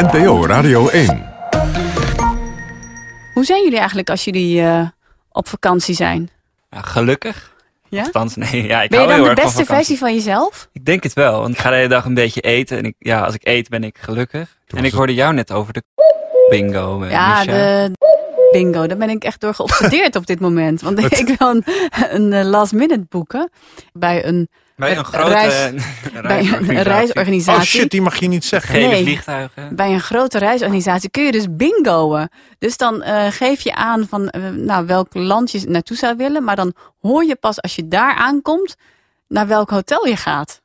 NPO Radio 1. Hoe zijn jullie eigenlijk als jullie eh, op vakantie zijn? Ja, gelukkig. Ja? Althans, nee, ja, ik Ben je dan de beste van versie van jezelf? Ik denk het wel, want ik ga de hele dag een beetje eten. En ik, ja, als ik eet ben ik gelukkig. En ik hoorde jou net over de bingo, eh, Ja, Misha. de bingo. Daar ben ik echt door geobsedeerd op dit moment. Want ik wil een, een eh, last minute boeken bij een, bij een grote reis- bij een reisorganisatie. Oh shit, die mag je niet zeggen. Gele Nee. vliegtuigen. Bij een grote reisorganisatie kun je dus bingoen. Dus dan eh, geef je aan van eh, nou, welk land je naartoe zou willen. Maar dan hoor je pas als je daar aankomt naar welk hotel je gaat.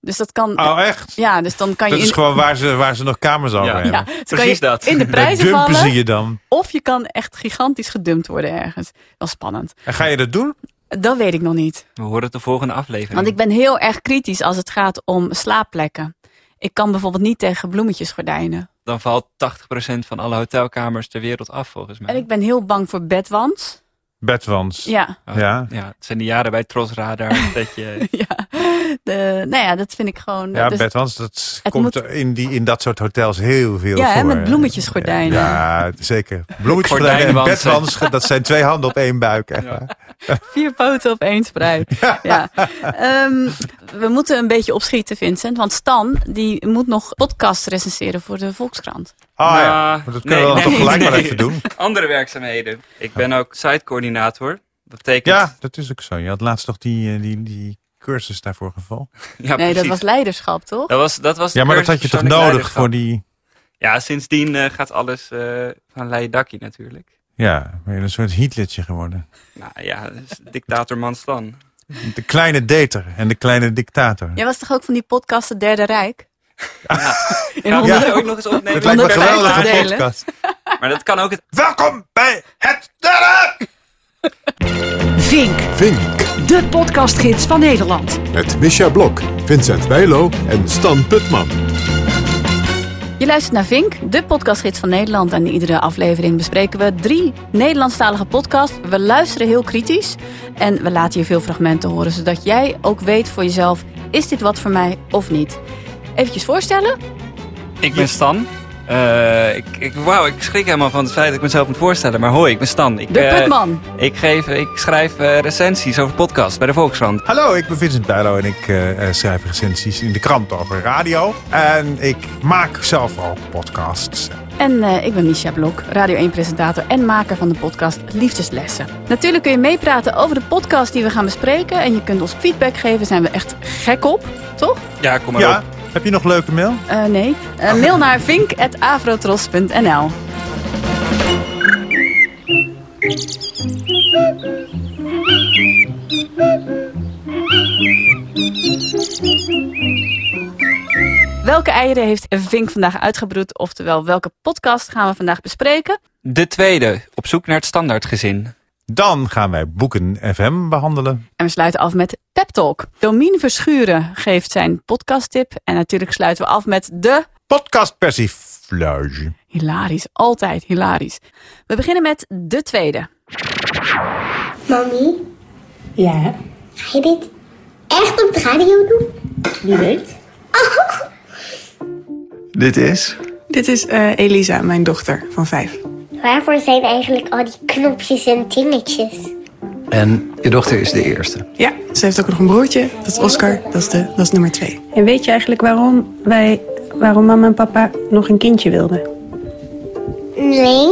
Dus dat kan. Oh echt? Ja, dus dan kan je Dat is gewoon waar ze, waar ze nog kamers over Ja. hebben. ja, dus Precies dat. in de prijzen dumpen vallen. ze je dan. Of je kan echt gigantisch gedumpt worden ergens. Wel spannend. En ga je dat doen? Dat weet ik nog niet. We horen het de volgende aflevering. Want ik ben heel erg kritisch als het gaat om slaapplekken. Ik kan bijvoorbeeld niet tegen bloemetjesgordijnen. Dan valt 80% van alle hotelkamers ter wereld af, volgens mij. En ik ben heel bang voor bedwans. Bedwans. Ja, Oh, Ja. ja. Het zijn die jaren bij Trosradar dat je... ja. De, nou ja, dat vind ik gewoon... Ja, dus- bedwans, dat komt moet- in, die, in dat soort hotels heel veel Ja, voor. met bloemetjesgordijnen. Ja, zeker. Bloemetjesgordijnen en bedwans, dat zijn twee handen op één buik. echt. Vier poten op één spruit. Ja. Ehm, we moeten een beetje opschieten, Vincent. Want Stan die moet nog podcast recenseren voor de Volkskrant. Ah ja, Nou, maar dat nee, kunnen we dan nee, toch gelijk maar nee. even doen. Andere werkzaamheden. Ik ben ook sitecoördinator. Dat betekent... Ja, dat is ook zo. Je had laatst nog die, eh, die, die cursus daarvoor geval. Ja, nee, dat was leiderschap, toch? Dat was, dat was Ja, maar dat had je toch nodig voor die... Ja, sindsdien eh, gaat alles eh, van leien dakkie natuurlijk. Ja, ben je een soort Hitlertje geworden. Nou ja, dus dictator man Stan. De kleine dater en de kleine dictator. Jij was toch ook van die podcast Het Derde Rijk? In Gaan we honderd- dat ook nog eens opnemen? Het lijkt me een 150 geweldige delen. podcast. Maar dat kan ook het... Welkom bij het derde! Vink, Vink. de podcastgids van Nederland. Met Misha Blok, Vincent Bijlo en Stan Putman. Je luistert naar Vink, de podcastgids van Nederland. En in iedere aflevering bespreken we drie Nederlandstalige podcasts. We luisteren heel kritisch en we laten je veel fragmenten horen... zodat jij ook weet voor jezelf, is dit wat voor mij of niet? Eventjes voorstellen. Ik ben Stan. Eh, ik, ik, wauw, ik schrik helemaal van het feit dat ik mezelf moet voorstellen. Maar hoi, ik ben Stan. Ik, De eh, Putman. ik, geef, ik schrijf eh, recensies over podcasts bij de Volkskrant. Hallo, ik ben Vincent Bijlo en ik schrijf recensies in de krant over radio. En ik maak zelf ook podcasts. En eh, ik ben Misha Blok, Radio 1-presentator en maker van de podcast Liefdeslessen. Natuurlijk kun je meepraten over de podcast die we gaan bespreken. En je kunt ons feedback geven, zijn we echt gek op, toch? Ja, kom maar Ja, op. heb je nog leuke mail? Eh, nee. Eh, mail naar vink.afrotros.nl Welke eieren heeft Vink vandaag uitgebroed? Oftewel, welke podcast gaan we vandaag bespreken? De tweede, op zoek naar het standaardgezin. Dan gaan wij Boeken FM behandelen. En we sluiten af met Pep Talk. Domien Verschuren geeft zijn podcasttip. En natuurlijk sluiten we af met de... Podcast persiflage. Hilarisch, altijd hilarisch. We beginnen met de tweede. Mami, Ja, ga je dit echt op de radio doen? wie weet. Dit is? Dit is eh, Elisa, mijn dochter van vijf. Waarvoor zijn eigenlijk al die knopjes en dingetjes? En je dochter is de eerste. Ja, ze heeft ook nog een broertje. Dat is Oscar. Dat is, de, dat is nummer twee. En weet je eigenlijk waarom wij, waarom mama en papa nog een kindje wilden? Nee.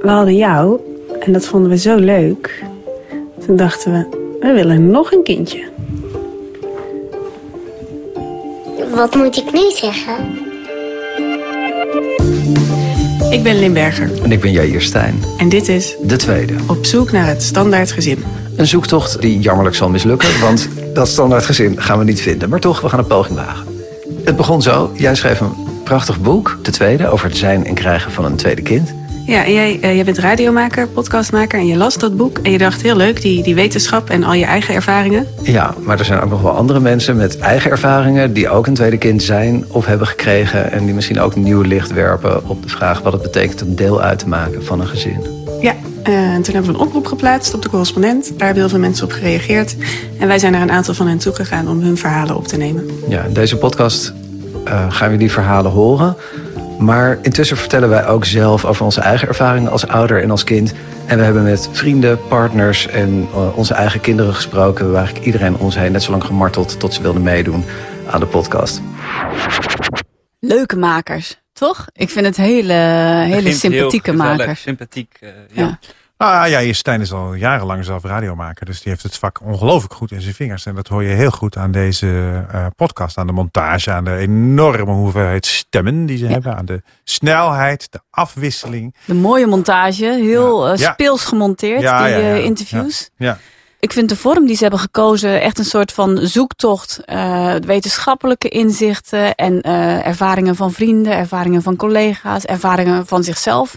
We hadden jou en dat vonden we zo leuk. Toen dachten we, we willen nog een kindje. Wat moet ik nu zeggen? Ik ben Limberger En ik ben Jair Stijn, en dit is de tweede. Op zoek naar het standaard gezin. Een zoektocht die jammerlijk zal mislukken, want dat standaard gezin gaan we niet vinden. Maar toch, we gaan een poging wagen. Het begon zo, jij schreef een prachtig boek, de tweede, over het zijn en krijgen van een tweede kind. Ja, en jij, eh, jij bent radiomaker, podcastmaker en je las dat boek. En je dacht, heel leuk, die, die wetenschap en al je eigen ervaringen. Ja, maar er zijn ook nog wel andere mensen met eigen ervaringen... die ook een tweede kind zijn of hebben gekregen... en die misschien ook nieuw licht werpen op de vraag... wat het betekent om deel uit te maken van een gezin. Ja, eh, en toen hebben we een oproep geplaatst op de correspondent. Daar hebben heel veel mensen op gereageerd. En wij zijn naar een aantal van hen toegegaan om hun verhalen op te nemen. Ja, in deze podcast eh, gaan we die verhalen horen. Maar intussen vertellen wij ook zelf over onze eigen ervaringen als ouder en als kind. En we hebben met vrienden, partners en eh, onze eigen kinderen gesproken. We hebben eigenlijk iedereen om ons heen net zo lang gemarteld tot ze wilden meedoen aan de podcast. Leuke makers, toch? Ik vind het hele, hele sympathieke heel gezellig, makers. Sympathiek, eh, ja. Ja. Nou ja, Stijn is al jarenlang zelf radiomaker. Dus die heeft het vak ongelooflijk goed in zijn vingers. En dat hoor je heel goed aan deze eh, podcast. Aan de montage, aan de enorme hoeveelheid stemmen die ze hebben. Aan de snelheid, de afwisseling. De mooie montage, heel Ja. eh, speels gemonteerd, Ja, die eh, interviews. Ja. Ik vind de vorm die ze hebben gekozen echt een soort van zoektocht. wetenschappelijke inzichten en ervaringen van vrienden, ervaringen van collega's, ervaringen van zichzelf.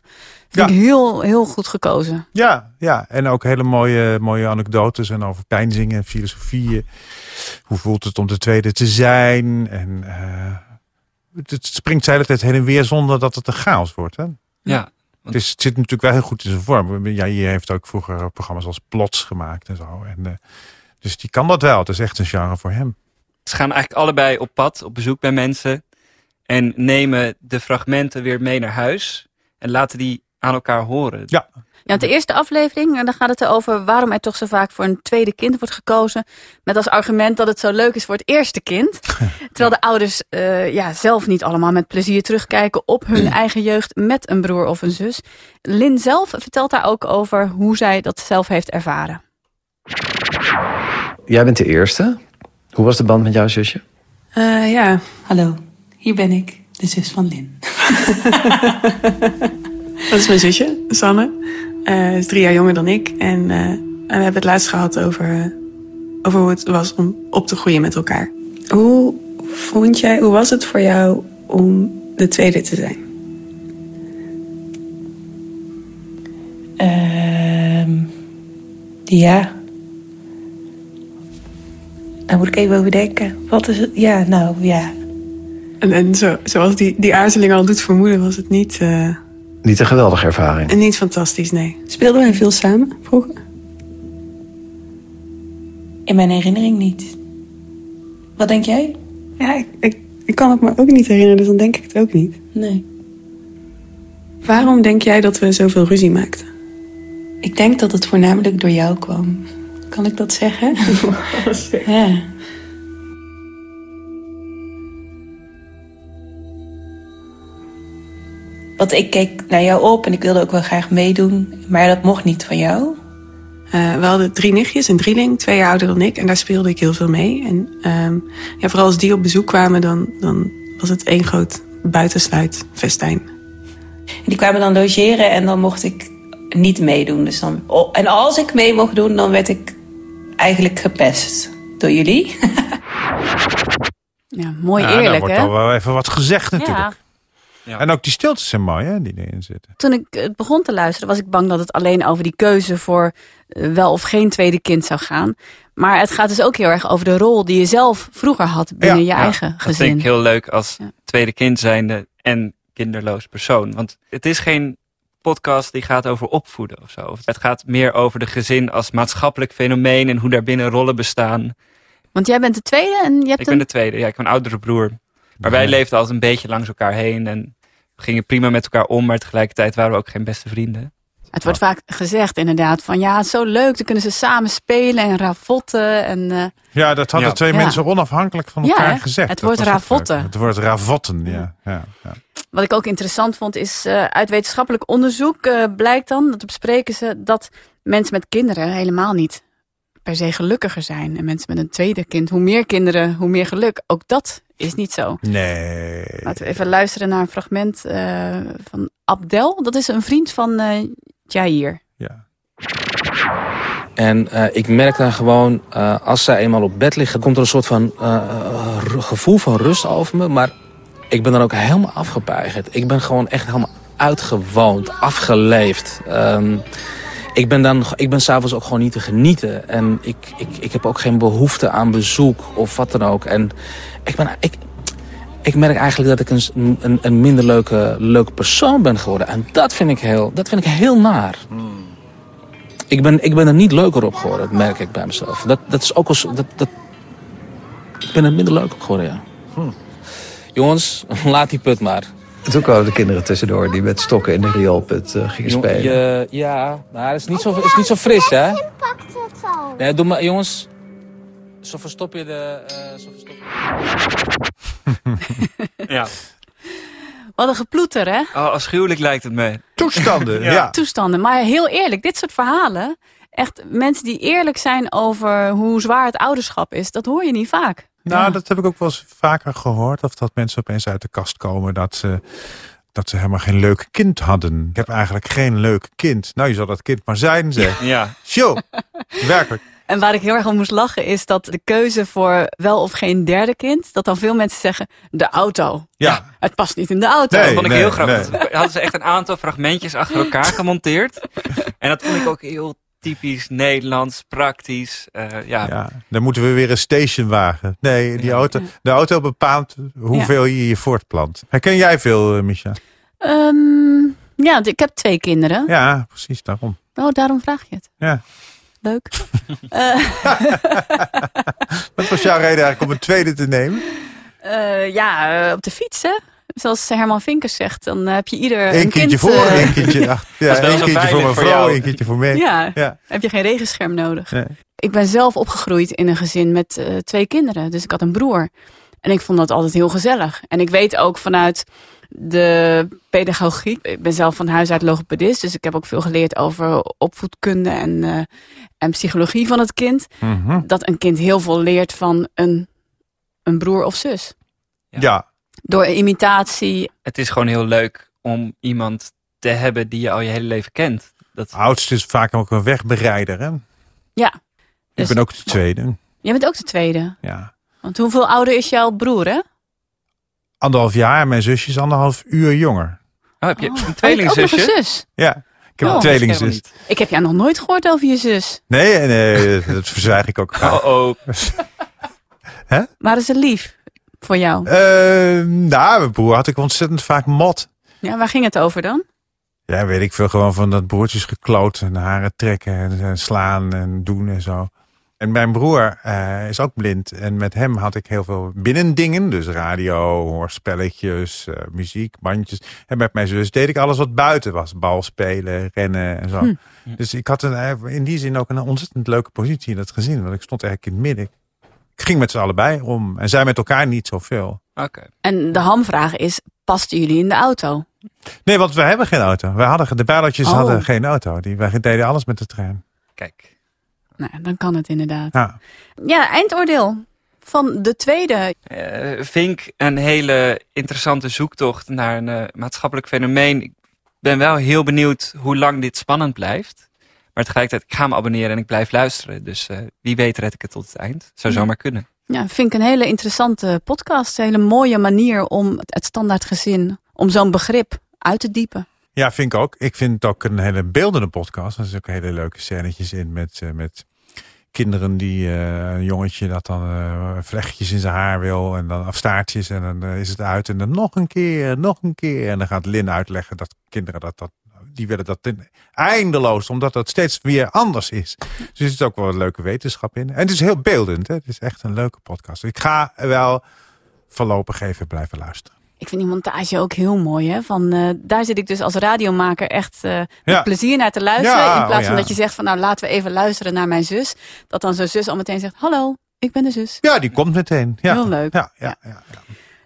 Vind Ja. ik heel, heel goed gekozen. Ja, ja, en ook hele mooie, mooie anekdotes en over pijnzingen en filosofieën. Hoe voelt het om de tweede te zijn? En eh, het, het springt de hele tijd heen en weer zonder dat het een chaos wordt. Hè? Ja. Het, is, het zit natuurlijk wel heel goed in zijn vorm. Ja, je heeft ook vroeger programma's als Plots gemaakt en zo. En, eh, dus die kan dat wel. Het is echt een genre voor hem. Ze gaan eigenlijk allebei op pad, op bezoek bij mensen. En nemen de fragmenten weer mee naar huis. En laten die aan elkaar horen. Ja. Ja, de eerste aflevering, en dan gaat het erover waarom er toch zo vaak voor een tweede kind wordt gekozen. Met als argument dat het zo leuk is voor het eerste kind. Terwijl de ouders eh, ja, zelf niet allemaal met plezier terugkijken op hun eigen jeugd met een broer of een zus. Lin zelf vertelt daar ook over hoe zij dat zelf heeft ervaren. Jij bent de eerste. Hoe was de band met jouw zusje? Eh, ja, Hallo, hier ben ik, de zus van Lin. dat is mijn zusje, Sanne. Eh, is drie jaar jonger dan ik. En, eh, en we hebben het laatst gehad over, eh, over hoe het was om op te groeien met elkaar. Hoe vond jij, hoe was het voor jou om de tweede te zijn? Ehm ja. Daar moet ik even over denken. Wat is het? Ja, nou ja. En, en zo, zoals die, die aarzeling al doet vermoeden, was het niet, eh, Niet een geweldige ervaring. niet fantastisch, nee. Speelden wij veel samen vroeger? In mijn herinnering niet. Wat denk jij? Ja, ik, ik, ik kan het me ook niet herinneren, dus dan denk ik het ook niet. Nee. Waarom denk jij dat we zoveel ruzie maakten? Ik denk dat het voornamelijk door jou kwam. Kan ik dat zeggen? ja. Want ik keek naar jou op en ik wilde ook wel graag meedoen. Maar dat mocht niet van jou. Eh, we hadden drie nichtjes, een drieling, twee jaar ouder dan ik. En daar speelde ik heel veel mee. En ehm, ja, vooral als die op bezoek kwamen, dan, dan was het één groot buitensluitfestijn. En die kwamen dan logeren en dan mocht ik niet meedoen. Dus dan, oh, en als ik mee mocht doen, dan werd ik eigenlijk gepest door jullie. Ja, mooi Ja, daar eerlijk wordt hè? al wel even wat gezegd natuurlijk. Ja. Ja. En ook die stiltes zijn mooi, hè, die erin zitten. Toen ik het begon te luisteren, was ik bang dat het alleen over die keuze voor eh, wel of geen tweede kind zou gaan. Maar het gaat dus ook heel erg over de rol die je zelf vroeger had binnen Ja, je Ja, eigen Dat gezin. vind ik heel leuk als Ja. tweede kind zijnde en kinderloos persoon. Want het is geen podcast die gaat over opvoeden of zo. Het gaat meer over de gezin als maatschappelijk fenomeen en hoe daarbinnen rollen bestaan. Want jij bent de tweede en je hebt Ik een... ben de tweede, ja, ik heb een oudere broer. Maar wij leefden altijd een beetje langs elkaar heen en we gingen prima met elkaar om, maar tegelijkertijd waren we ook geen beste vrienden. Het wordt vaak gezegd inderdaad van ja, het is zo leuk, dan kunnen ze samen spelen en ravotten. En, eh, Ja, dat hadden Ja. twee Ja. mensen onafhankelijk van elkaar gezegd. Het woord was ook ravotten. Het woord ravotten, ja. ja, ja. wat ik ook interessant vond is eh, uit wetenschappelijk onderzoek eh, blijkt dan, dat bespreken ze, dat mensen met kinderen helemaal niet per se gelukkiger zijn. En mensen met een tweede kind, hoe meer kinderen, hoe meer geluk. Ook dat is niet zo. Nee. Laten we even luisteren naar een fragment eh, van Abdel. Dat is een vriend van eh Jair. Ja. En eh, ik merk dan gewoon, eh, als zij eenmaal op bed liggen... komt er een soort van gevoel van rust over me. Maar ik ben dan ook helemaal afgepeigerd. Ik ben gewoon echt helemaal uitgewoond, afgeleefd. Ehm, ik ben, dan, ik ben s'avonds ook gewoon niet te genieten. En ik, ik, ik heb ook geen behoefte aan bezoek of wat dan ook. En ik, ben, ik, ik merk eigenlijk dat ik een, een, een minder leuke, leuke persoon ben geworden. En dat vind ik heel, dat vind ik heel naar. Ik ben, ik ben er niet leuker op geworden, dat merk ik bij mezelf. Dat, dat is ook als, dat, dat, ik ben er minder leuk op geworden, ja. Jongens, laat die put maar. En toen kwamen de kinderen tussendoor die met stokken in de rioolput uh, gingen spelen. je- ja, maar het is niet zo, is niet zo fris, hè? pakt het al. Nee, doe maar, jongens. Zo verstop je de... eh, zo verstop je... Ja. Wat een geploeter, hè? Oh, afschuwelijk lijkt het me. Toestanden, ja. Toestanden. Maar heel eerlijk, dit soort verhalen... Echt mensen die eerlijk zijn over hoe zwaar het ouderschap is... dat hoor je niet vaak. Nou, Ja. dat heb ik ook wel eens vaker gehoord. Of dat mensen opeens uit de kast komen dat ze, dat ze helemaal geen leuk kind hadden. Ik heb eigenlijk geen leuk kind. Nou, je zal dat kind maar zijn, zeg. Ja. Show, werkelijk. En waar ik heel erg om moest lachen is dat de keuze voor wel of geen derde kind... dat dan veel mensen zeggen, de auto. Ja. Het past niet in de auto. dat vond ik nee, heel grappig. nee. Dan hadden ze echt een aantal fragmentjes achter elkaar gemonteerd. En dat vond ik ook heel typisch Nederlands, praktisch. Eh, ja. Ja, dan moeten we weer een station wagen. Nee, die auto, de auto bepaalt hoeveel je je voortplant. Herken jij veel, uh, Micha? Ehm, ja, ik heb twee kinderen. Ja, precies, daarom. Oh, daarom vraag je het. Ja. Leuk. Eh, Wat was jouw reden eigenlijk om een tweede te nemen? eh, ja, eh, op de fiets, hè? Zoals Herman Vinkers zegt, dan heb je ieder Eén een kindje kind, voor, eh, één kindje achter. Ja, één kindje voor mijn voor vrouw, één kindje voor mij. Ja, Ja. heb je geen regenscherm nodig. Nee. Ik ben zelf opgegroeid in een gezin met eh, twee kinderen. Dus ik had een broer. En ik vond dat altijd heel gezellig. En ik weet ook vanuit de pedagogiek. Ik ben zelf van huis uit logopedist. Dus ik heb ook veel geleerd over opvoedkunde en, eh, en psychologie van het kind. Mhm. Dat een kind heel veel leert van een, een broer of zus. Ja, Door imitatie. Het is gewoon heel leuk om iemand te hebben die je al je hele leven kent. Dat, oudste is vaak ook een wegbereider. Hè? Ja. Ik Dus- ben ook de tweede. Jij bent ook de tweede. Ja. Want hoeveel ouder is jouw broer, hè? Anderhalf jaar mijn zusje is anderhalf uur jonger. oh, heb je Oh. een Oh, je tweelingzusje? hebt ook nog een zus. Ja, ik heb Oh, een is helemaal tweelingzus. Ik heb jou nog nooit gehoord over je zus. Nee, nee, dat verzwijg ik ook graag. Oh, oh. Waren ze lief voor jou? Eh, nou, mijn broer had ik ontzettend vaak mot. Ja, waar ging het over dan? Ja, weet ik veel. Gewoon van dat broertjes gekloot en haren trekken en, en slaan en doen en zo. En mijn broer eh, is ook blind. En met hem had ik heel veel binnendingen. Dus radio, hoorspelletjes, eh, muziek, bandjes. En met mijn zus deed ik alles wat buiten was. Bal spelen, rennen en zo. Hm. Dus ik had een, eh, in die zin ook een ontzettend leuke positie in dat gezin. Want ik stond eigenlijk in het midden. Ik ging met z'n allebei om. En zij met elkaar niet zoveel. Oké. En de hamvraag is, pasten jullie in de auto? Nee, want we hebben geen auto. We hadden, de bijlootjes Oh. hadden geen auto. Die, wij deden alles met de trein. Kijk. Nou, dan kan het inderdaad. Ja. Ja, eindoordeel van de tweede. Eh, Vink een hele interessante zoektocht naar een eh, maatschappelijk fenomeen. Ik ben wel heel benieuwd hoe lang dit spannend blijft. Maar tegelijkertijd, ik ga me abonneren en ik blijf luisteren. Dus eh, wie weet red ik het tot het eind. Zou Ja. zomaar kunnen. Ja, vind ik een hele interessante podcast. Een hele mooie manier om het, het standaard gezin, om zo'n begrip uit te diepen. Ja, vind ik ook. Ik vind het ook een hele beeldende podcast. Er zitten ook hele leuke scènetjes in met, eh, met kinderen die eh, een jongetje dat dan eh, vlechtjes in zijn haar wil en dan afstaartjes en dan is het uit en dan nog een keer, nog een keer en dan gaat Lin uitleggen dat kinderen dat, dat die willen dat in- eindeloos, omdat dat steeds weer anders is. Dus er zit ook wel een leuke wetenschap in. En het is heel beeldend. Hè? Het is echt een leuke podcast. Ik ga wel voorlopig even blijven luisteren. Ik vind die montage ook heel mooi. Hè? Van, eh, daar zit ik dus als radiomaker echt eh, met Ja. plezier naar te luisteren. Ja, in plaats oh van ja. dat je zegt van nou laten we even luisteren naar mijn zus. Dat dan zo'n zus al meteen zegt hallo, ik ben de zus. Ja, die komt meteen. Ja. Heel leuk. Ja, ja, ja, ja.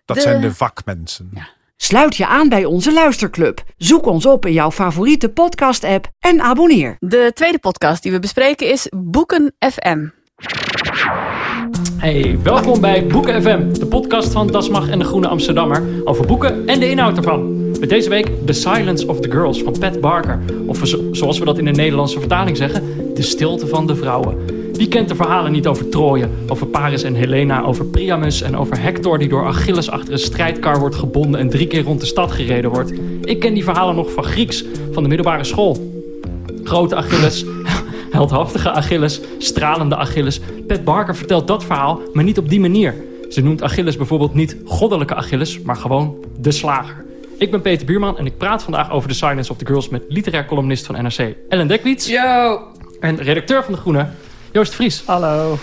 Dat De- zijn de vakmensen. Sluit je aan bij onze luisterclub. Zoek ons op in jouw favoriete podcast-app en abonneer. De tweede podcast die we bespreken is Boeken FM. Hey, welkom bij Boeken FM, de podcast van Dasmag en de Groene Amsterdammer over boeken en de inhoud ervan. Met deze week The Silence of the Girls van Pat Barker. Of zo- zoals we dat in de Nederlandse vertaling zeggen, De Stilte van de Vrouwen. Wie kent de verhalen niet over Troje, over Paris en Helena, over Priamus en over Hector die door Achilles achter een strijdkar wordt gebonden en drie keer rond de stad gereden wordt? Ik ken die verhalen nog van Grieks, van de middelbare school. Grote Achilles, heldhaftige Achilles, stralende Achilles. Pat Barker vertelt dat verhaal, maar niet op die manier. Ze noemt Achilles bijvoorbeeld niet goddelijke Achilles, maar gewoon de slager. Ik ben Peter Buurman en ik praat vandaag over The Silence of the Girls met literair columnist van NRC Ellen Dekwits. Yo! En redacteur van De Groene, Joost Vries. Hallo.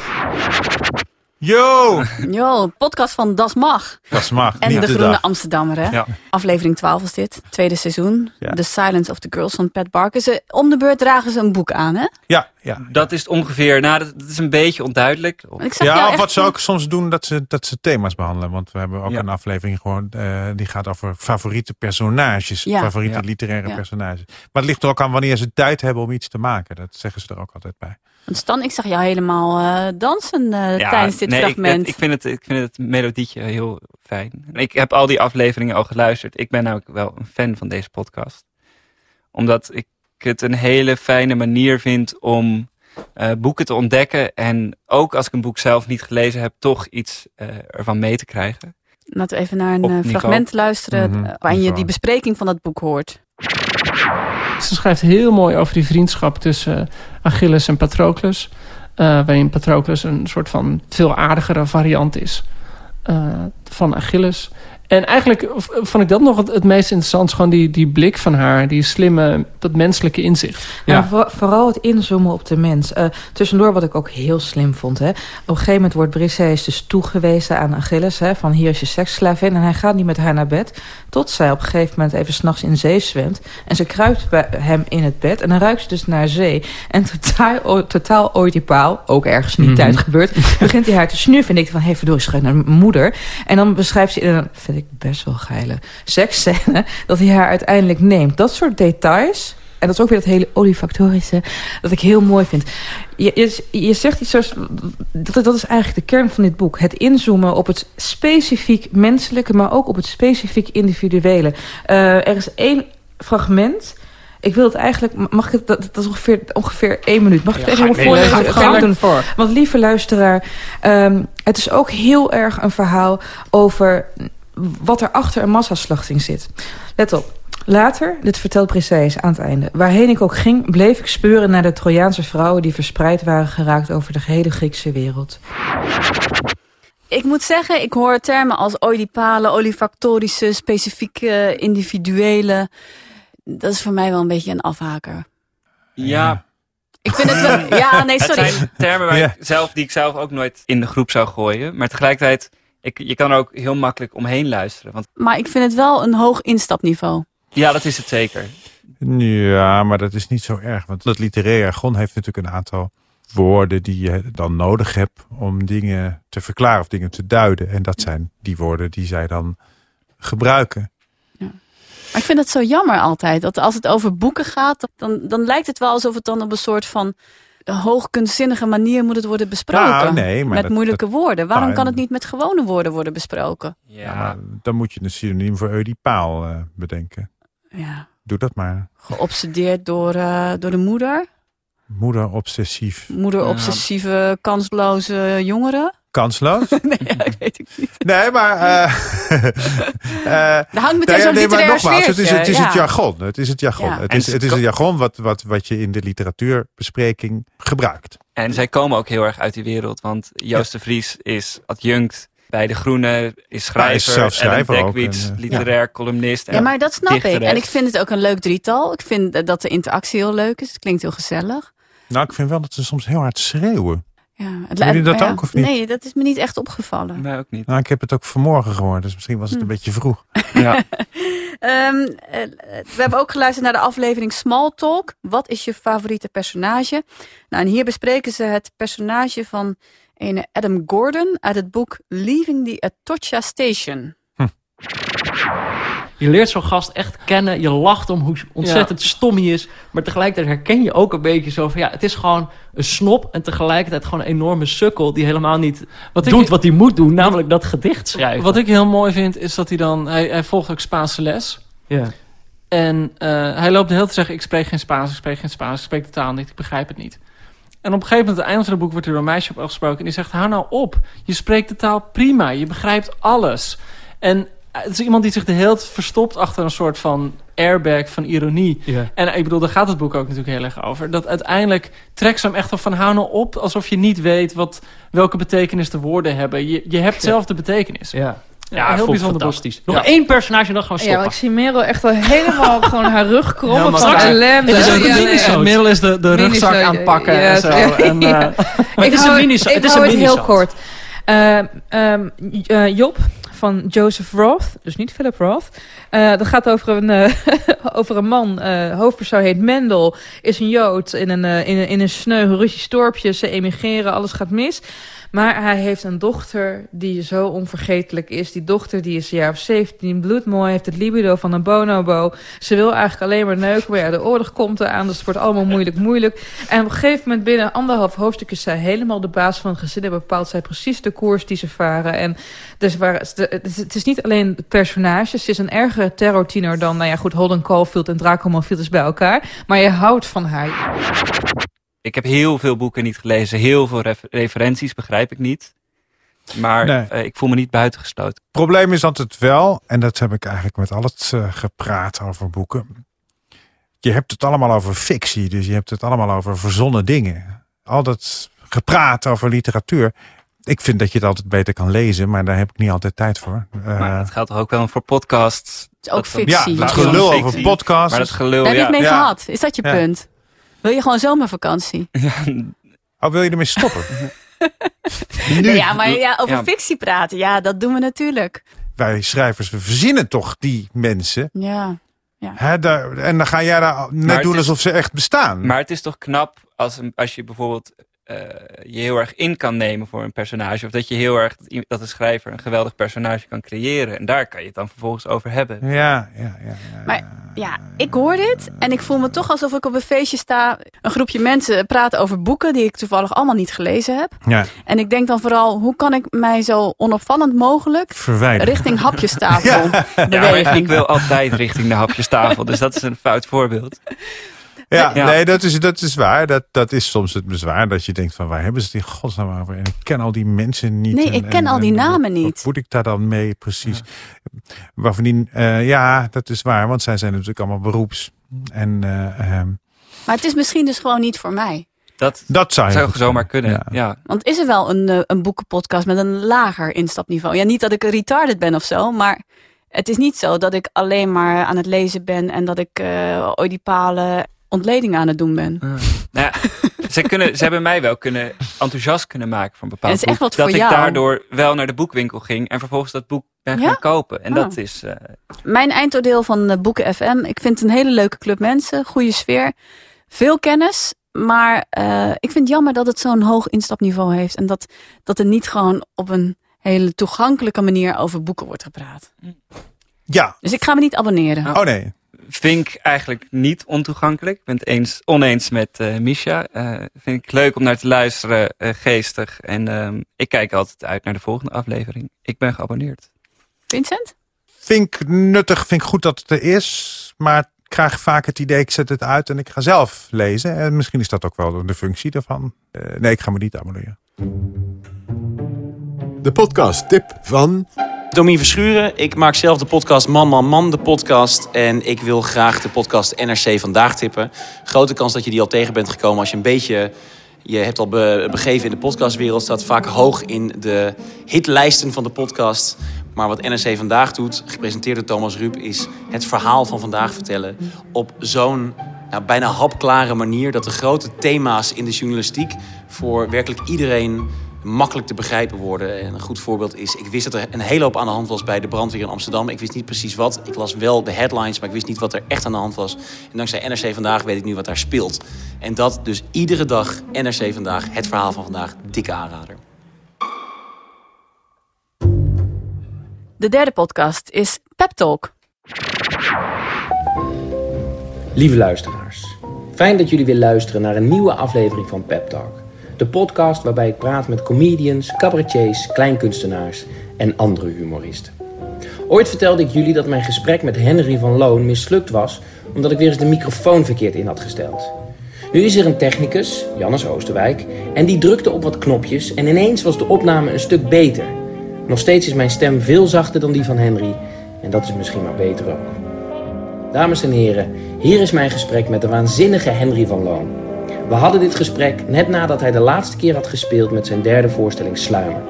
Yo! Yo, podcast van Das Mag. Dat mag. En de de Groene dag. Amsterdammer, hè? Ja. Aflevering 12 is dit, tweede seizoen. Ja. The Silence of the Girls van Pat Barker. Ze, om de beurt dragen ze een boek aan, hè? Ja, ja. Dat is het ongeveer. Nou, dat, dat is een beetje onduidelijk. Ik zag Ja, of wat ze ook soms doen, dat ze, dat ze thema's behandelen. Want we hebben ook Ja. een aflevering gewoon, eh, die gaat over favoriete personages. Ja. Favoriete Ja. literaire Ja. personages. Maar het ligt er ook aan wanneer ze tijd hebben om iets te maken. Dat zeggen ze er ook altijd bij. Want Stan, ik zag jou helemaal eh, dansen eh, tijdens dit nee, ik- fragment. Ik, vind het, ik vind het melodietje heel fijn. Ik heb al die afleveringen al geluisterd. Ik ben namelijk wel een fan van deze podcast. Omdat ik het een hele fijne manier vind om eh, boeken te ontdekken. En ook als ik een boek zelf niet gelezen heb, toch iets eh, ervan mee te krijgen. Laten we even naar een Op eh, niveau. fragment luisteren Mhm, waarin je die bespreking van dat boek hoort. Ze schrijft heel mooi over die vriendschap tussen Achilles en Patroclus. eh, waarin Patroclus een soort van veel aardigere variant is eh, van Achilles. En eigenlijk vond ik dat nog het, het meest interessant. Gewoon die, die blik van haar, die slimme, dat menselijke inzicht. Maar voor- vooral het inzoomen op de mens. Eh, tussendoor wat ik ook heel slim vond. Hè. Op een gegeven moment wordt Briseis dus toegewezen aan Achilles. Hè, van hier is je seksslavin. En hij gaat niet met haar naar bed. Tot zij op een gegeven moment even s'nachts in zee zwemt. En ze kruipt bij hem in het bed. En dan ruikt ze dus naar zee. En totaal, totaal oedipaal, ook ergens in die Mhm. tijd gebeurd... begint hij haar te snuffen. En denkt van, hé, hey, verdorie, schrijf naar mijn moeder. En dan beschrijft ze in een, vind ik best wel geile seksscène... dat hij haar uiteindelijk neemt. Dat soort details... En dat is ook weer dat hele olifactorische, dat ik heel mooi vind. Je, je, je zegt iets zoals, dat, dat is eigenlijk de kern van dit boek. Het inzoomen op het specifiek menselijke, maar ook op het specifiek individuele. Eh, er is één fragment... Ik wil het eigenlijk... Mag ik het... Dat, dat is ongeveer, ongeveer één minuut. Mag ik het Ja, even nee, voorlezen? nee, Ga lekker doen. voor. Want lieve luisteraar... ehm, het is ook heel erg een verhaal over wat er achter een massaslachting zit. Let op. Later, dit vertelt Briseis aan het einde... waarheen ik ook ging, bleef ik speuren naar de Trojaanse vrouwen... die verspreid waren geraakt over de gehele Griekse wereld. Ik moet zeggen, ik hoor termen als oedipale, olifactorische, specifieke, individuele. Dat is voor mij wel een beetje een afhaker. Ja, Ik vind het wel... Ja, nee, sorry. Het zijn termen waar Ja. ik zelf, die ik zelf ook nooit in de groep zou gooien. Maar tegelijkertijd, ik, je kan er ook heel makkelijk omheen luisteren. Want Maar ik vind het wel een hoog instapniveau. ja, dat is het zeker. Ja, maar dat is niet zo erg. Want dat literaire jargon heeft natuurlijk een aantal woorden die je dan nodig hebt om dingen te verklaren of dingen te duiden. En dat zijn die woorden die zij dan gebruiken. Maar ik vind het zo jammer altijd. Dat als het over boeken gaat, dan, dan lijkt het wel alsof het dan op een soort van hoogkunstzinnige manier moet het worden besproken. Nou, nee, maar met dat- moeilijke woorden. Waarom Nou, kan het niet met gewone woorden worden besproken? Ja, Maar dan moet je een synoniem voor Oedipaal eh bedenken. Ja. Doe dat maar. Geobsedeerd door, eh, door de moeder. Moeder obsessief. Moeder obsessieve, kansloze jongeren. Kansloos? nee, ja, ik weet het niet. Nee, maar... eh Daar hangt meteen zo'n nee, maar nogmaals, het is, het, is het ja. jargon. Het is het jargon. Ja. Het En is, het is een jargon wat, wat, wat je in de literatuurbespreking gebruikt. En zij komen ook heel erg uit die wereld. Want Joost de Vries is adjunct bij De Groene, is schrijver. is zelf schrijver Ellen ook Dekwits, en, eh, literair columnist. En Ja, maar dat snap ik. En ik vind het ook een leuk drietal. Ik vind dat de interactie heel leuk is. Het klinkt heel gezellig. Nou, ik vind wel dat ze soms heel hard schreeuwen. Ja, het jullie dat ja, ook, of niet? Nee, dat is me niet echt opgevallen. Mij ook niet. Nou, ik heb het ook vanmorgen gehoord, dus misschien was het Hm. een beetje vroeg. Ja. Ehm, eh, we hebben ook geluisterd naar de aflevering Small Talk. Wat is je favoriete personage? Nou, en hier bespreken ze het personage van een Adam Gordon uit het boek Leaving the Atocha Station. Je leert zo'n gast echt kennen. Je lacht om hoe ontzettend stom hij is. Maar tegelijkertijd herken je ook een beetje zo van... ja, het is gewoon een snop en tegelijkertijd gewoon een enorme sukkel... die helemaal niet Wat ik- doet wat hij moet doen. Namelijk dat gedicht schrijven. Wat ik heel mooi vind, is dat hij dan... Hij, hij volgt ook Spaanse les. Ja. En eh, hij loopt de hele tijd te zeggen... ik spreek geen Spaans, ik spreek geen Spaans, ik spreek de taal niet, ik begrijp het niet. En op een gegeven moment, aan het einde van het boek... wordt er door een meisje op afgesproken en die zegt... hou nou op, je spreekt de taal prima, je begrijpt alles. En het is iemand die zich de hele tijd verstopt achter een soort van airbag van ironie. Ja. En ik bedoel, daar gaat het boek ook natuurlijk heel erg over. Dat uiteindelijk trekt ze hem echt op van hou nou op... alsof je niet weet wat, welke betekenis de woorden hebben. Je, je hebt zelf de betekenis. Ja. Ja, Ja, heel bijzonder boek. fantastisch. Nog Ja. één personage en dan gaan we Ja, stoppen. maar ik zie Merel echt wel helemaal gewoon haar rug krommen Ja, van straks- ellende. Het is een Ja. Middel is de, de rugzak Minisoot, aanpakken ja, en zo. ja. En, eh, Ja. Maar het is een. Ik Het is hou een het heel kort. Eh, ehm, eh, Job van Joseph Roth, dus niet Philip Roth. Eh, dat gaat over een, eh, over een man, eh, hoofdpersoon heet Mendel, is een Jood in een, in een, in een sneu Russisch dorpje. Ze emigreren, alles gaat mis. Maar hij heeft een dochter die zo onvergetelijk is. Die dochter die is een jaar of 17, bloedmooi, heeft het libido van een bonobo. Ze wil eigenlijk alleen maar neuken, maar ja, de oorlog komt eraan, dus het wordt allemaal moeilijk, moeilijk. En op een gegeven moment, binnen anderhalf hoofdstuk, is zij helemaal de baas van het gezin en bepaalt zij precies de koers die ze varen. En dus waar, het is niet alleen personages, ze is een ergere terrortiener dan, nou ja, goed, Holden Caulfield en Draco Malfield bij elkaar. Maar je houdt van haar. Ik heb heel veel boeken niet gelezen. Heel veel ref- referenties begrijp ik niet. Maar Nee. eh, ik voel me niet buitengesloten. probleem is altijd wel, en dat heb ik eigenlijk met alles eh, gepraat over boeken. Je hebt het allemaal over fictie, dus je hebt het allemaal over verzonnen dingen. Al dat gepraat over literatuur. Ik vind dat je het altijd beter kan lezen, maar daar heb ik niet altijd tijd voor. Eh, maar dat geldt toch ook wel voor podcasts? Het is ook Dat- fictie. ja, dat is gelul over podcasts. Maar dat gelul, Daar heb je ja. het mee Ja. gehad. Is dat je Ja. punt? Wil je gewoon zomervakantie? Oh, wil je ermee stoppen? Nee, ja, maar ja, over Ja. fictie praten, ja, dat doen we natuurlijk. Wij schrijvers, we verzinnen toch die mensen. Ja. Hè, daar, en dan ga jij daar net Maar doen is- alsof ze echt bestaan. Maar het is toch knap als, een, als je bijvoorbeeld je heel erg in kan nemen voor een personage. Of dat je heel erg, dat een schrijver een geweldig personage kan creëren. En daar kan je het dan vervolgens over hebben. Ja, ja, ja. ja. Maar ja, ik hoor dit en ik voel me toch alsof ik op een feestje sta. Een groepje mensen praten over boeken die ik toevallig allemaal niet gelezen heb. ja. En ik denk dan vooral, hoe kan ik mij zo onopvallend mogelijk Verwijderen. richting hapjestafel Ja, bewegen? ik wil altijd richting de hapjestafel. Dus dat is een fout voorbeeld. Ja, Ja. nee, dat is, dat is waar. Dat, dat is soms het bezwaar dat je denkt van waar hebben ze het in godsnaam over? En ik ken al die mensen niet. Nee, en- ik ken en- al die en namen wat- niet. Wat moet ik daar dan mee precies? Bovendien, eh, ja, dat is waar. Want zij zijn natuurlijk allemaal beroeps. En eh, ehm, Maar het is misschien dus gewoon niet voor mij. Dat dat zou, je zou zomaar kunnen. Ja. Ja. Want is er wel een, eh, een boekenpodcast met een lager instapniveau? Ja, niet dat ik retarded ben of zo, maar het is niet zo dat ik alleen maar aan het lezen ben en dat ik eh oedipale ontledingen aan het doen ben. Nou ja, ze, kunnen, ze hebben mij wel kunnen enthousiast kunnen maken voor een bepaald En het is echt boek. wat dat voor ik jou. daardoor wel naar de boekwinkel ging en vervolgens dat boek ben Ja? gaan kopen. En Ah. dat is. eh, Mijn eindoordeel van eh, Boeken FM. Ik vind het een hele leuke club mensen. Goede sfeer. Veel kennis. Maar eh, ik vind het jammer dat het zo'n hoog instapniveau heeft. En dat, dat er niet gewoon op een hele toegankelijke manier over boeken wordt gepraat. Ja. Dus ik ga me niet abonneren. Oh nee. Vind ik eigenlijk niet ontoegankelijk. Ik ben het eens, oneens met eh Misha. Eh, vind ik leuk om naar te luisteren, eh, geestig. En ehm, ik kijk altijd uit naar de volgende aflevering. Ik ben geabonneerd. Vincent? Vind ik nuttig, vind ik goed dat het er is. Maar ik krijg vaak het idee, ik zet het uit en ik ga zelf lezen. En misschien is dat ook wel de functie daarvan. Eh, nee, ik ga me niet abonneren. De podcast tip van... Domien Verschuren. Ik maak zelf de podcast Man Man Man, de podcast. En ik wil graag de podcast NRC Vandaag tippen. Grote kans dat je die al tegen bent gekomen als je een beetje... Je hebt al be- begeven in de podcastwereld. Staat vaak hoog in de hitlijsten van de podcast. Maar wat NRC Vandaag doet, gepresenteerd door Thomas Ruip... is het verhaal van vandaag vertellen op zo'n bijna hapklare manier... dat de grote thema's in de journalistiek voor werkelijk iedereen makkelijk te begrijpen worden. En een goed voorbeeld is, ik wist dat er een hele hoop aan de hand was bij de brandweer in Amsterdam. Ik wist niet precies wat. Ik las wel de headlines, maar ik wist niet wat er echt aan de hand was. En dankzij NRC Vandaag weet ik nu wat daar speelt. En dat dus iedere dag NRC Vandaag, het verhaal van vandaag, dikke aanrader. De derde podcast is Pep Talk. Lieve luisteraars, fijn dat jullie weer luisteren naar een nieuwe aflevering van Pep Talk. De podcast waarbij ik praat met comedians, cabaretiers, kleinkunstenaars en andere humoristen. Ooit vertelde ik jullie dat mijn gesprek met Henry van Loon mislukt was omdat ik weer eens de microfoon verkeerd in had gesteld. Nu is er een technicus, Jannes Oosterwijk, en die drukte op wat knopjes en ineens was de opname een stuk beter. Nog steeds is mijn stem veel zachter dan die van Henry en dat is misschien maar beter ook. Dames en heren, hier is mijn gesprek met de waanzinnige Henry van Loon. We hadden dit gesprek net nadat hij de laatste keer had gespeeld met zijn derde voorstelling Sluimer.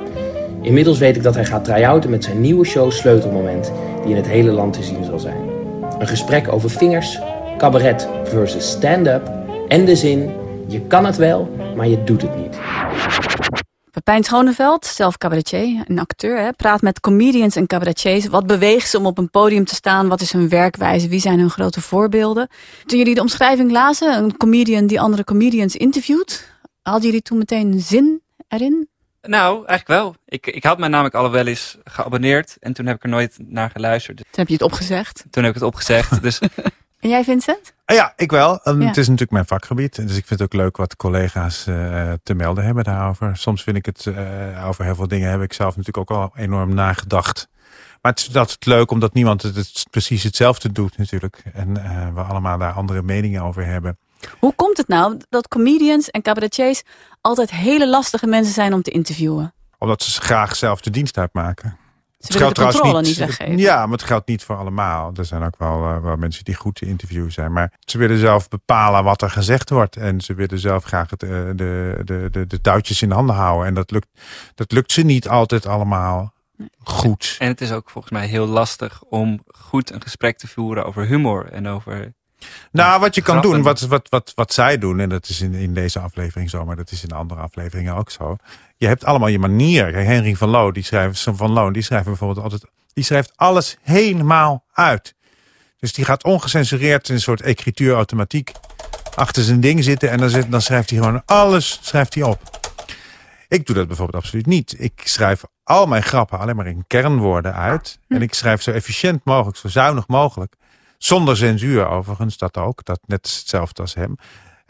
Inmiddels weet ik dat hij gaat try-outen met zijn nieuwe show Sleutelmoment, die in het hele land te zien zal zijn. Een gesprek over vingers, cabaret versus stand-up en de zin: je kan het wel, maar je doet het niet. Pepijn Schoneveld, zelf cabaretier, een acteur, hè, praat met comedians en cabaretiers. Wat beweegt ze om op een podium te staan? Wat is hun werkwijze? Wie zijn hun grote voorbeelden? Toen jullie de omschrijving lazen, een comedian die andere comedians interviewt, hadden jullie toen meteen zin erin? Nou, eigenlijk wel. Ik, ik had mij namelijk al wel eens geabonneerd en toen heb ik er nooit naar geluisterd. Toen heb je het opgezegd? Toen heb ik het opgezegd. dus En jij Vincent? Ah Ja, ik wel. Ja. Het is natuurlijk mijn vakgebied. Dus ik vind het ook leuk wat collega's eh, te melden hebben daarover. Soms vind ik het eh, over heel veel dingen heb ik zelf natuurlijk ook al enorm nagedacht. Maar het is altijd leuk omdat niemand het, het precies hetzelfde doet natuurlijk. En eh, we allemaal daar andere meningen over hebben. Hoe komt het nou dat comedians en cabaretiers altijd hele lastige mensen zijn om te interviewen? Omdat ze graag zelf de dienst uitmaken. Ze willen de controle niet weggeven. Ja, maar het geldt niet voor allemaal. Er zijn ook wel, eh, wel mensen die goed te interviewen zijn. Maar ze willen zelf bepalen wat er gezegd wordt. En ze willen zelf graag het, eh, de, de, de, de touwtjes in handen houden. En dat lukt, dat lukt ze niet altijd allemaal goed. En het is ook volgens mij heel lastig om goed een gesprek te voeren over humor en over. Nou, wat je kan doen, wat, wat, wat, wat zij doen, en dat is in, in deze aflevering zo, maar dat is in andere afleveringen ook zo. Je hebt allemaal je manier. Henry van Loo, die schrijft, van Loon, die schrijft bijvoorbeeld altijd, die schrijft alles helemaal uit. Dus die gaat ongecensureerd in een soort écrituur-automatiek achter zijn ding zitten en dan, zit, dan schrijft hij gewoon alles schrijft hij op. Ik doe dat bijvoorbeeld absoluut niet. Ik schrijf al mijn grappen alleen maar in kernwoorden uit. En ik schrijf zo efficiënt mogelijk, zo zuinig mogelijk. Zonder censuur overigens, dat ook. Dat net hetzelfde als hem.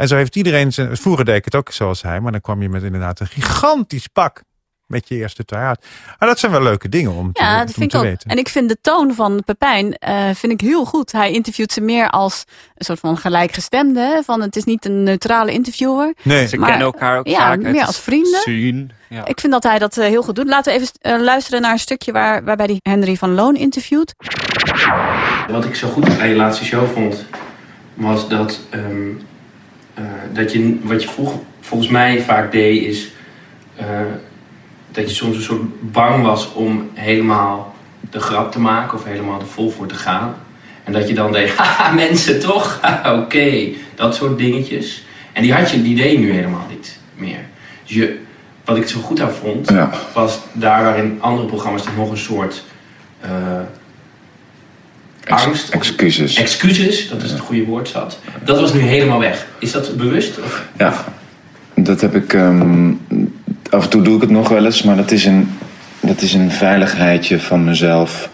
En zo heeft iedereen zijn... Vroeger deed ik het ook zoals hij. Maar dan kwam je met inderdaad een gigantisch pak. Met je eerste twee uit. Maar dat zijn wel leuke dingen om te, Ja, om dat vind te ik weten. En ik vind de toon van Pepijn eh, vind ik heel goed. Hij interviewt ze meer als een soort van gelijkgestemde. Van het is niet een neutrale interviewer. Nee. Ze Maar, kennen elkaar ook ja, vaak meer als vrienden. zien. Ja. Ik vind dat hij dat eh, heel goed doet. Laten we even eh, luisteren naar een stukje waar, waarbij hij Henry van Loon interviewt. Wat ik zo goed aan je laatste show vond, was dat, ehm, eh, dat je, wat je vroeg, volgens mij vaak deed, is eh, dat je soms een soort bang was om helemaal de grap te maken of helemaal er vol voor te gaan. En dat je dan deed, haha mensen toch, oké, dat soort dingetjes. En die had je, die deed je nu helemaal niet meer. Dus je, wat ik zo goed aan vond, was daar waarin andere programma's er nog een soort... angst. Excuses. Excuses, dat is het goede woord zat. Dat was nu helemaal weg. Is dat bewust? Of? Ja, dat heb ik. ehm, af en toe doe ik het nog wel eens, maar dat is een, dat is een veiligheidje van mezelf.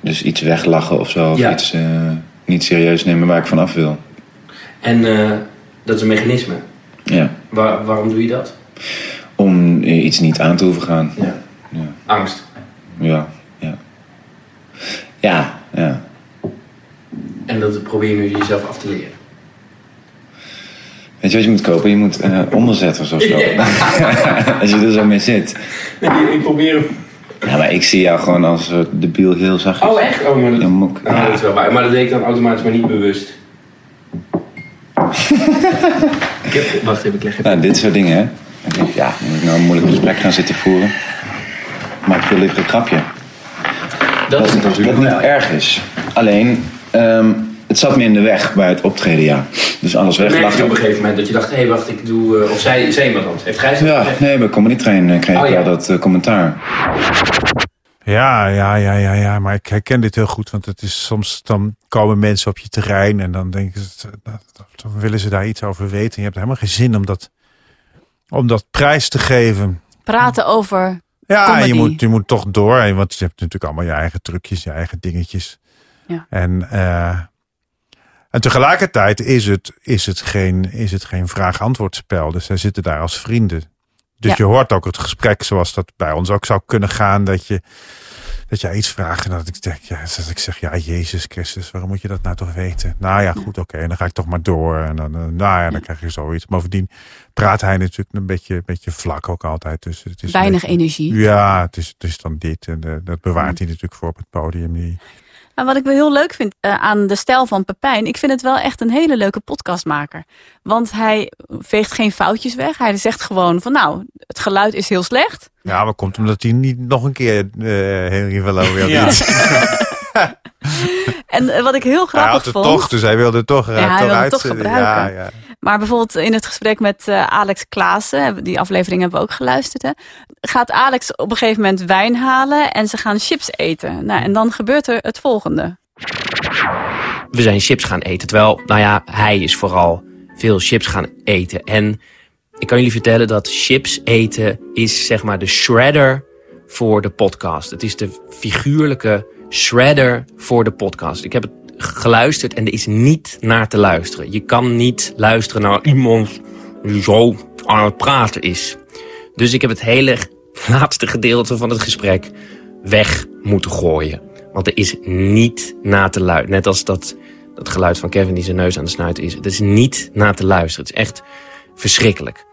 Dus iets weglachen of zo, of Ja. iets eh, niet serieus nemen waar ik van af wil. En eh, dat is een mechanisme. Ja, Waar, waarom doe je dat? om eh, iets niet aan te hoeven gaan. Ja. Angst. Ja, ja. Ja, ja. En dat probeer je nu jezelf af te leren. Weet je wat je moet kopen? Je moet eh, onderzetters of zo. Als je er zo mee zit. Nee, ik probeer hem. Ja, maar ik zie jou gewoon als uh, debiel heel zachtjes. Oh, echt? Oh, maar dat, nou, dat is wel waar. Maar dat deed ik dan automatisch, maar niet bewust. ik heb, wacht even, ik leg even. Nou, dit soort dingen, hè. Ik denk, Ja, moet ik nou een moeilijk gesprek gaan zitten voeren? Maak veel liever een grapje. Dat is natuurlijk niet wel. erg is. Alleen, ehm, het zat me in de weg bij het optreden, ja. Dus alles Merk je op een gegeven moment dat je dacht, hé hey, wacht, ik doe... eh, of zei, zei iemand dat? Heeft Gijs dat Ja, gezegd? nee, bij Comedy Train eh, kreeg Oh, ik ja. wel dat eh, commentaar. Ja, ja, ja, ja, ja. Maar ik herken dit heel goed. Want het is soms dan komen mensen op je terrein en dan denken ze, dat- dat- dan willen ze daar iets over weten. En je hebt helemaal geen zin om dat, om dat prijs te geven. Praten over Ja, comedy. je moet, je moet toch door. Want je hebt natuurlijk allemaal je eigen trucjes, je eigen dingetjes. Ja. En, eh, en tegelijkertijd is het, is het geen, is het geen vraag-antwoordspel. Dus zij zitten daar als vrienden. Dus Ja. je hoort ook het gesprek zoals dat bij ons ook zou kunnen gaan. Dat je dat jij iets vraagt en dat ik, denk, ja, dat ik zeg, ja, Jezus Christus, waarom moet je dat nou toch weten? Nou ja, goed, oké, en dan ga ik toch maar door. En dan, eh, nou ja, dan krijg je zoiets. Bovendien praat hij natuurlijk een beetje, een beetje vlak ook altijd. Dus het is Weinig beetje- energie. Ja, het is, het is dan dit. En eh, dat bewaart hij natuurlijk voor op het podium. Die, Maar wat ik wel heel leuk vind eh, aan de stijl van Pepijn, ik vind het wel echt een hele leuke podcastmaker. Want hij veegt geen foutjes weg. Hij zegt gewoon van nou, het geluid is heel slecht. ja, maar komt omdat hij niet nog een keer eh Henry van Loo wil. Ja. En eh, wat ik heel Hij grappig had het vond. toch, dus hij wilde het toch, Ja, hij toch wilde toch gebruiken. Ja, ja. Maar bijvoorbeeld in het gesprek met eh, Alex Klaassen, die aflevering hebben we ook geluisterd, hè, gaat Alex op een gegeven moment wijn halen en ze gaan chips eten. Nou, en dan gebeurt er het volgende. We zijn chips gaan eten, terwijl, nou ja, hij is vooral veel chips gaan eten. En ik kan jullie vertellen dat chips eten is zeg maar de shredder voor de podcast. Het is de figuurlijke shredder voor de podcast. Ik heb het geluisterd en er is niet naar te luisteren. Je kan niet luisteren naar iemand die zo aan het praten is. Dus ik heb het hele laatste gedeelte van het gesprek weg moeten gooien. Want er is niet na te luisteren. Net als dat, dat geluid van Kevin die zijn neus aan de snuit is. Het is niet na te luisteren. Het is echt verschrikkelijk.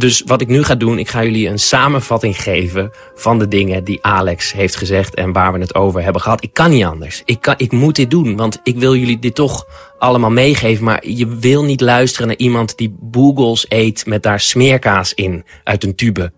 Dus wat ik nu ga doen, ik ga jullie een samenvatting geven van de dingen die Alex heeft gezegd en waar we het over hebben gehad. Ik kan niet anders. Ik, kan, ik moet dit doen, want ik wil jullie dit toch allemaal meegeven. Maar je wil niet luisteren naar iemand die boogles eet met daar smeerkaas in uit een tube.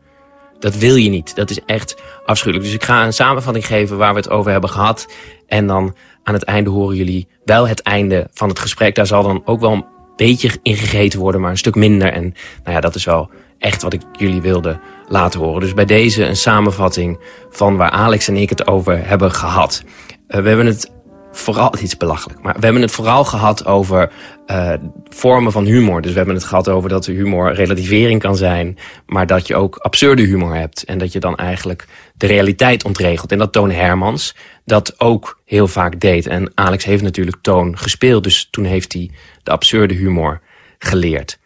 Dat wil je niet. Dat is echt afschuwelijk. Dus ik ga een samenvatting geven waar we het over hebben gehad. En dan aan het einde horen jullie wel het einde van het gesprek. Daar zal dan ook wel een beetje in gegeten worden, maar een stuk minder. En nou ja, dat is wel echt wat ik jullie wilde laten horen. Dus bij deze een samenvatting van waar Alex en ik het over hebben gehad. Uh, we hebben het vooral, het is belachelijk, maar we hebben het vooral gehad over uh, vormen van humor. Dus we hebben het gehad over dat de humor relativering kan zijn, maar dat je ook absurde humor hebt. En dat je dan eigenlijk de realiteit ontregelt. En dat Toon Hermans dat ook heel vaak deed. En Alex heeft natuurlijk Toon gespeeld, dus toen heeft hij de absurde humor geleerd.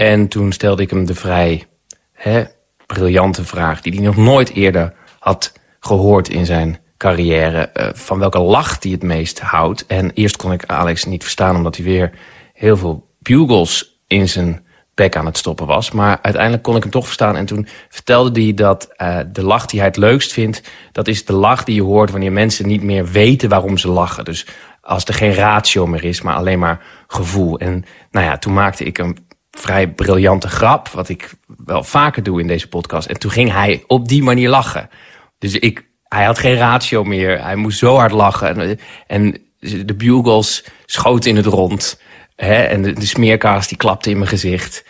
En toen stelde ik hem de vrij hè, briljante vraag... die hij nog nooit eerder had gehoord in zijn carrière... Uh, van welke lach hij het meest houdt. En eerst kon ik Alex niet verstaan... omdat hij weer heel veel bugles in zijn bek aan het stoppen was. Maar uiteindelijk kon ik hem toch verstaan. En toen vertelde hij dat uh, de lach die hij het leukst vindt... dat is de lach die je hoort wanneer mensen niet meer weten waarom ze lachen. Dus als er geen ratio meer is, maar alleen maar gevoel. En nou ja, toen maakte ik een vrij briljante grap, wat ik wel vaker doe in deze podcast. En toen ging hij op die manier lachen. Dus ik, hij had geen ratio meer. Hij moest zo hard lachen. En, en de bugles schoten in het rond. Hè? En de, de smeerkaas die klapte in mijn gezicht.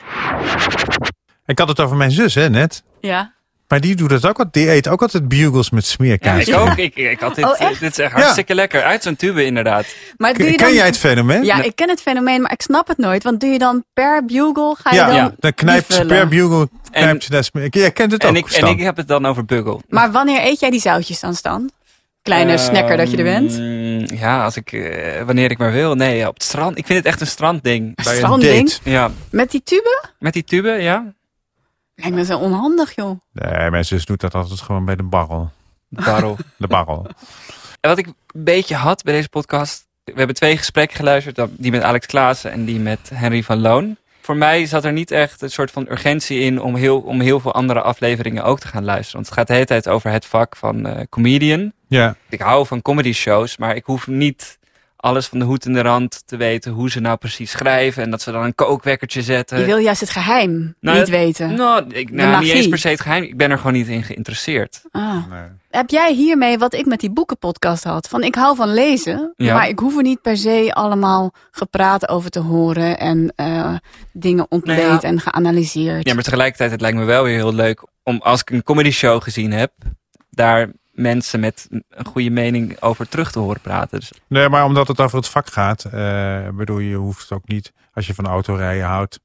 Ik had het over mijn zus, hè, net. Ja. Maar die doet dat ook. wat- Die eet ook altijd bugles met smeerkaas. Ja, ik ook. Ik, ik had dit, Oh, echt? dit is echt hartstikke lekker. Uit zo'n tube inderdaad. Maar doe je Ken jij het fenomeen? Ja, ik ken het fenomeen, maar ik snap het nooit. Want doe je dan per bugle, ga je Ja, dan... ja. dan knijpt vullen? per bugle knijpt ze daar smeer. Jij kent het En ook, ik, en ik heb het dan over buggel. Maar wanneer eet jij die zoutjes dan, Stan? Kleine snacker dat je er bent. Ehm, Ja, als ik, eh, wanneer ik maar wil. Nee, op het strand. Ik vind het echt een strandding. Bij een strandding? date? Ja. Met die tube? Met die tube, ja. Lijkt me zo onhandig, joh. Nee, mijn zus doet dat altijd gewoon bij de barrel. Barrel. De barrel. En wat ik een beetje had bij deze podcast. We hebben twee gesprekken geluisterd. Die met Alex Klaassen en die met Henry van Loon. Voor mij zat er niet echt een soort van urgentie in om heel, om heel veel andere afleveringen ook te gaan luisteren. Want het gaat de hele tijd over het vak van eh, comedian. Ja. Ik hou van comedy shows, maar ik hoef niet alles van de hoed en de rand te weten hoe ze nou precies schrijven. En dat ze dan een kookwekkertje zetten. Je wil juist het geheim Nou, niet het- weten. Nou, ik, De nou niet magie. eens per se het geheim. Ik ben er gewoon niet in geïnteresseerd. Ah. Heb jij hiermee wat ik met die boekenpodcast had? Van ik hou van lezen, Ja. maar ik hoef er niet per se allemaal gepraat over te horen en eh, dingen ontleed Nou ja. en geanalyseerd. Ja, maar tegelijkertijd, het lijkt me wel weer heel leuk om als ik een comedy show gezien heb, daar mensen met een goede mening over terug te horen praten. Dus Nee, maar omdat het over het vak gaat, eh, bedoel je hoeft ook niet, als je van autorijden houdt,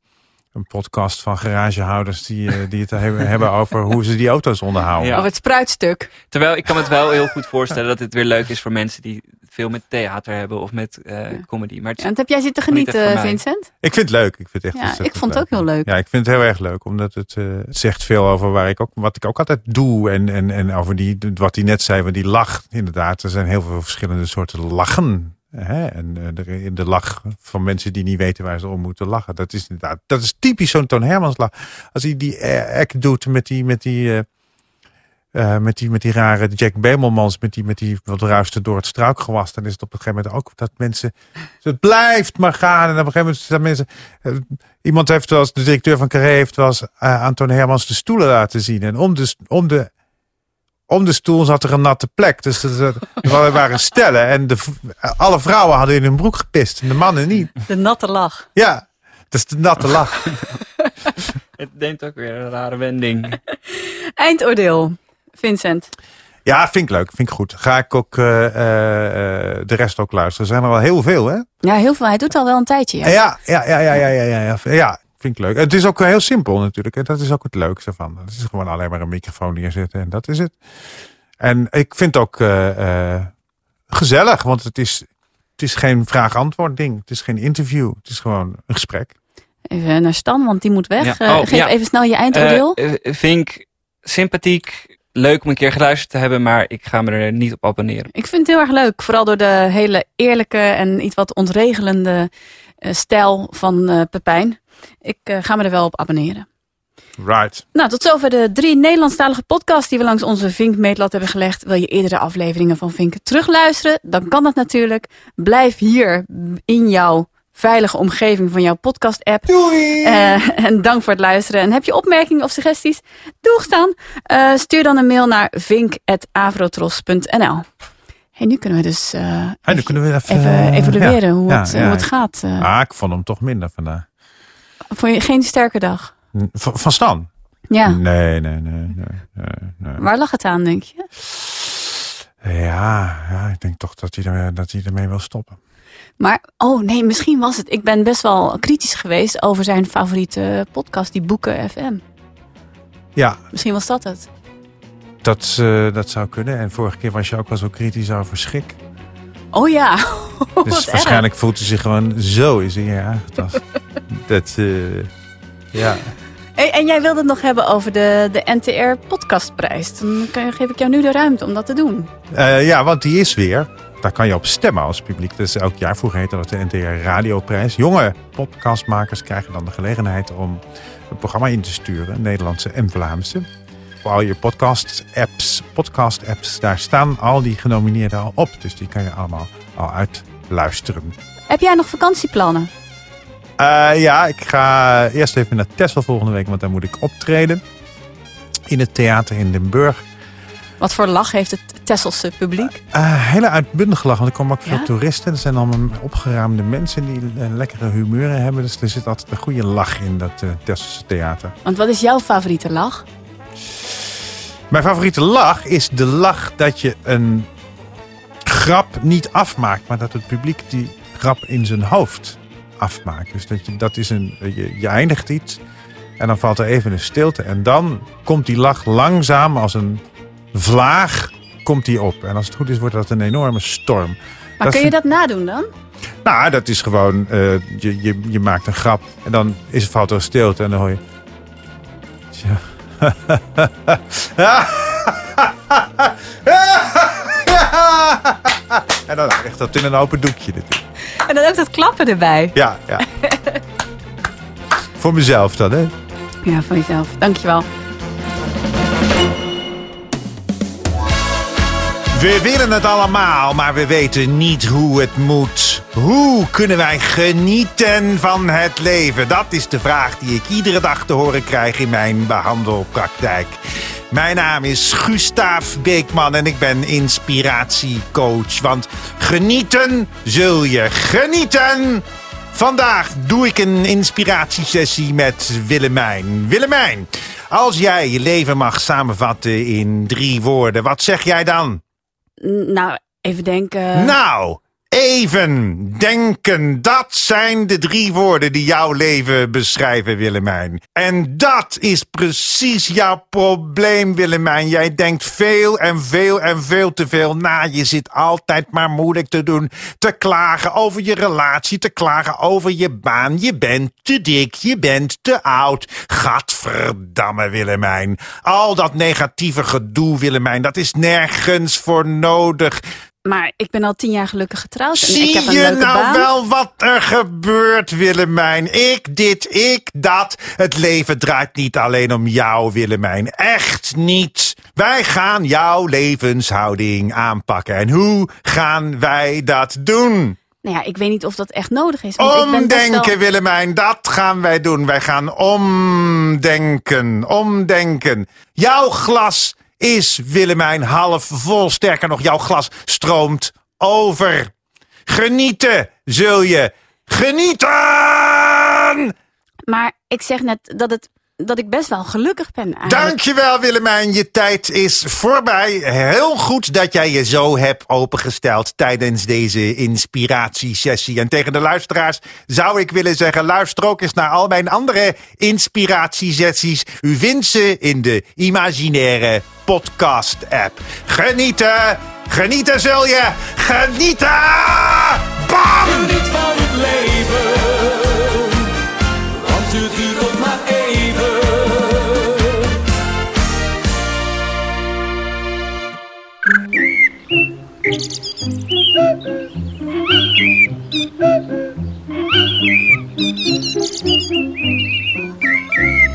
een podcast van garagehouders die, eh, die het hebben, hebben over hoe ze die auto's onderhouden. Ja. Of het spruitstuk. Terwijl ik kan me het wel heel goed voorstellen dat het weer leuk is voor mensen die veel met theater hebben of met eh, comedy. Maar het heb jij zitten genieten. Vincent? Ik vind het leuk. Ik vind het echt Ja, ik vond het ook heel leuk. Ja, ik vind het heel erg leuk, omdat het, eh, het zegt veel over waar ik ook, wat ik ook altijd doe. En, en, en over die, wat hij net zei, van die lach. Inderdaad, er zijn heel veel verschillende soorten lachen. En eh, de, lach van mensen die niet weten waar ze om moeten lachen. Dat is inderdaad, dat is typisch zo'n Toon Hermans lach. Als hij die eh, act doet met die, met die, eh, met die, met die rare Jack Bemelmans, met die, met die wat ruisten door het struikgewas. Dan is het op een gegeven moment ook dat mensen, het blijft maar gaan. En op een gegeven moment staan mensen, iemand heeft eens, de directeur van Carré heeft eh, aan Toon Hermans de stoelen laten zien. En om de, om de, om de stoel zat er een natte plek. Dus er, er waren stellen en de, alle vrouwen hadden in hun broek gepist en de mannen niet. De natte lach. Ja, is de natte lach. Het neemt ook weer een rare wending. Eindoordeel. Vincent. Ja, vind ik leuk. Vind ik goed. Ga ik ook eh, eh, de rest ook luisteren. Er zijn er wel heel veel, hè? Ja, heel veel. Hij doet al wel een tijdje. Ja. Ja, ja, ja, ja, ja, ja, ja, ja. Ik leuk. Het is ook heel simpel natuurlijk. hè. Dat is ook het leukste van. Het is gewoon alleen maar een microfoon neerzetten en dat is het. En ik vind het ook eh, eh, gezellig, want het is, het is geen vraag-antwoord ding. Het is geen interview. Het is gewoon een gesprek. Even naar Stan, want die moet weg. Ja. Eh, Oh, geef ja. even snel je eindoordeel. Vind ik sympathiek, leuk om een keer geluisterd te hebben, maar ik ga me er niet op abonneren. Ik vind het heel erg leuk. Vooral door de hele eerlijke en iets wat ontregelende stijl van eh, Pepijn. Ik eh, ga me er wel op abonneren. Right. Nou, tot zover de drie Nederlandstalige podcasts die we langs onze Vink-meetlat hebben gelegd. Wil je eerdere afleveringen van Vink terugluisteren? Dan kan dat natuurlijk. Blijf hier in jouw veilige omgeving van jouw podcast-app. Doei! en dank voor het luisteren. En heb je opmerkingen of suggesties? Doeg dan. Eh, stuur dan een mail naar vink.avrotros.nl Hey, nu kunnen we dus eh, kunnen we even, even eh, evalueren ja. hoe, het, ja. hoe het gaat. eh. Ah, ik vond hem toch minder vandaag. Vond je geen sterke dag? Van, van Stan? Ja. Nee, nee, nee, nee, nee, nee. Waar lag het aan, denk je? Ja, ja, ik denk toch dat hij, er, dat hij ermee wil stoppen. Maar, oh nee, misschien was het. Ik ben best wel kritisch geweest over zijn favoriete podcast, die Boeken FM. Ja, Misschien was dat het. Dat, eh, dat zou kunnen. En vorige keer was je ook wel zo kritisch over schik. Oh ja. Dus erg. waarschijnlijk voelt hij zich gewoon zo is hij aangetast. dat, eh, ja. En jij wilde het nog hebben over de, de NTR Podcastprijs. Dan kan, geef ik jou nu de ruimte om dat te doen. Eh, ja, want die is weer. Daar kan je op stemmen als publiek. Dat is elk jaar. Vroeger heette dat de NTR Radioprijs. Jonge podcastmakers krijgen dan de gelegenheid om een programma in te sturen. Nederlandse en Vlaamse. Al je podcast-apps, podcast-apps, daar staan al die genomineerden al op. Dus die kan je allemaal al uitluisteren. Heb jij nog vakantieplannen? Eh, ja, ik ga eerst even naar Texel volgende week, want daar moet ik optreden. In het theater in Den Burg. Wat voor lach heeft het Tesselse publiek? Eh, hele uitbundig lach, want er komen ook veel Ja? toeristen. Er zijn allemaal opgeruimde mensen die eh, lekkere humeuren hebben. Dus er zit altijd een goede lach in dat uh, Tesselse theater. Want wat is jouw favoriete lach? Mijn favoriete lach is de lach dat je een grap niet afmaakt, maar dat het publiek die grap in zijn hoofd afmaakt. Dus dat, je, dat is een, je, je eindigt iets en dan valt er even een stilte. En dan komt die lach langzaam als een vlaag komt die op. En als het goed is, wordt dat een enorme storm. Maar kun je dat nadoen dan? Nou, dat is gewoon, eh, je, je, je maakt een grap en dan is, valt er een stilte en dan hoor je... Tja. en dan echt dat in een open doekje natuurlijk. En dan ook dat klappen erbij. Ja, ja. Voor mezelf dan, hè? Ja, van jezelf. Dankjewel. We willen het allemaal, maar we weten niet hoe het moet. Hoe kunnen wij genieten van het leven? Dat is de vraag die ik iedere dag te horen krijg in mijn behandelpraktijk. Mijn naam is Gustaaf Beekman en ik ben inspiratiecoach. Want genieten zul je genieten. Vandaag doe ik een inspiratiesessie met Willemijn. Willemijn, als jij je leven mag samenvatten in drie woorden, wat zeg jij dan? Nou, even denken. Nou, even denken. Dat zijn de drie woorden die jouw leven beschrijven, Willemijn. En dat is precies jouw probleem, Willemijn. Jij denkt veel en veel en veel te veel na. Je zit altijd maar moeilijk te doen. Te klagen over je relatie, te klagen over je baan. Je bent te dik, je bent te oud. Gadverdamme, Willemijn. Al dat negatieve gedoe, Willemijn, dat is nergens voor nodig. Maar ik ben al tien jaar gelukkig getrouwd. En ik Zie heb een je leuke nou baan. wel wat er gebeurt, Willemijn? Ik dit, ik dat. Het leven draait niet alleen om jou, Willemijn. Echt niet. Wij gaan jouw levenshouding aanpakken. En hoe gaan wij dat doen? Nou ja, ik weet niet of dat echt nodig is. Want ik ben Omdenken, wel... Willemijn, dat gaan wij doen. Wij gaan omdenken, omdenken. Jouw glas is, Willemijn, half vol. Sterker nog, jouw glas stroomt over. Genieten zul je. Genieten! Maar ik zeg net dat, het, dat ik best wel gelukkig ben eigenlijk. Dankjewel Willemijn, je tijd is voorbij. Heel goed dat jij je zo hebt opengesteld tijdens deze inspiratiesessie. En tegen de luisteraars zou ik willen zeggen, luister ook eens naar al mijn andere inspiratiesessies. U vindt ze in de imaginaire podcast app. Genieten, genieten zul je, genieten! Bam! Geniet van het leven, Thank you.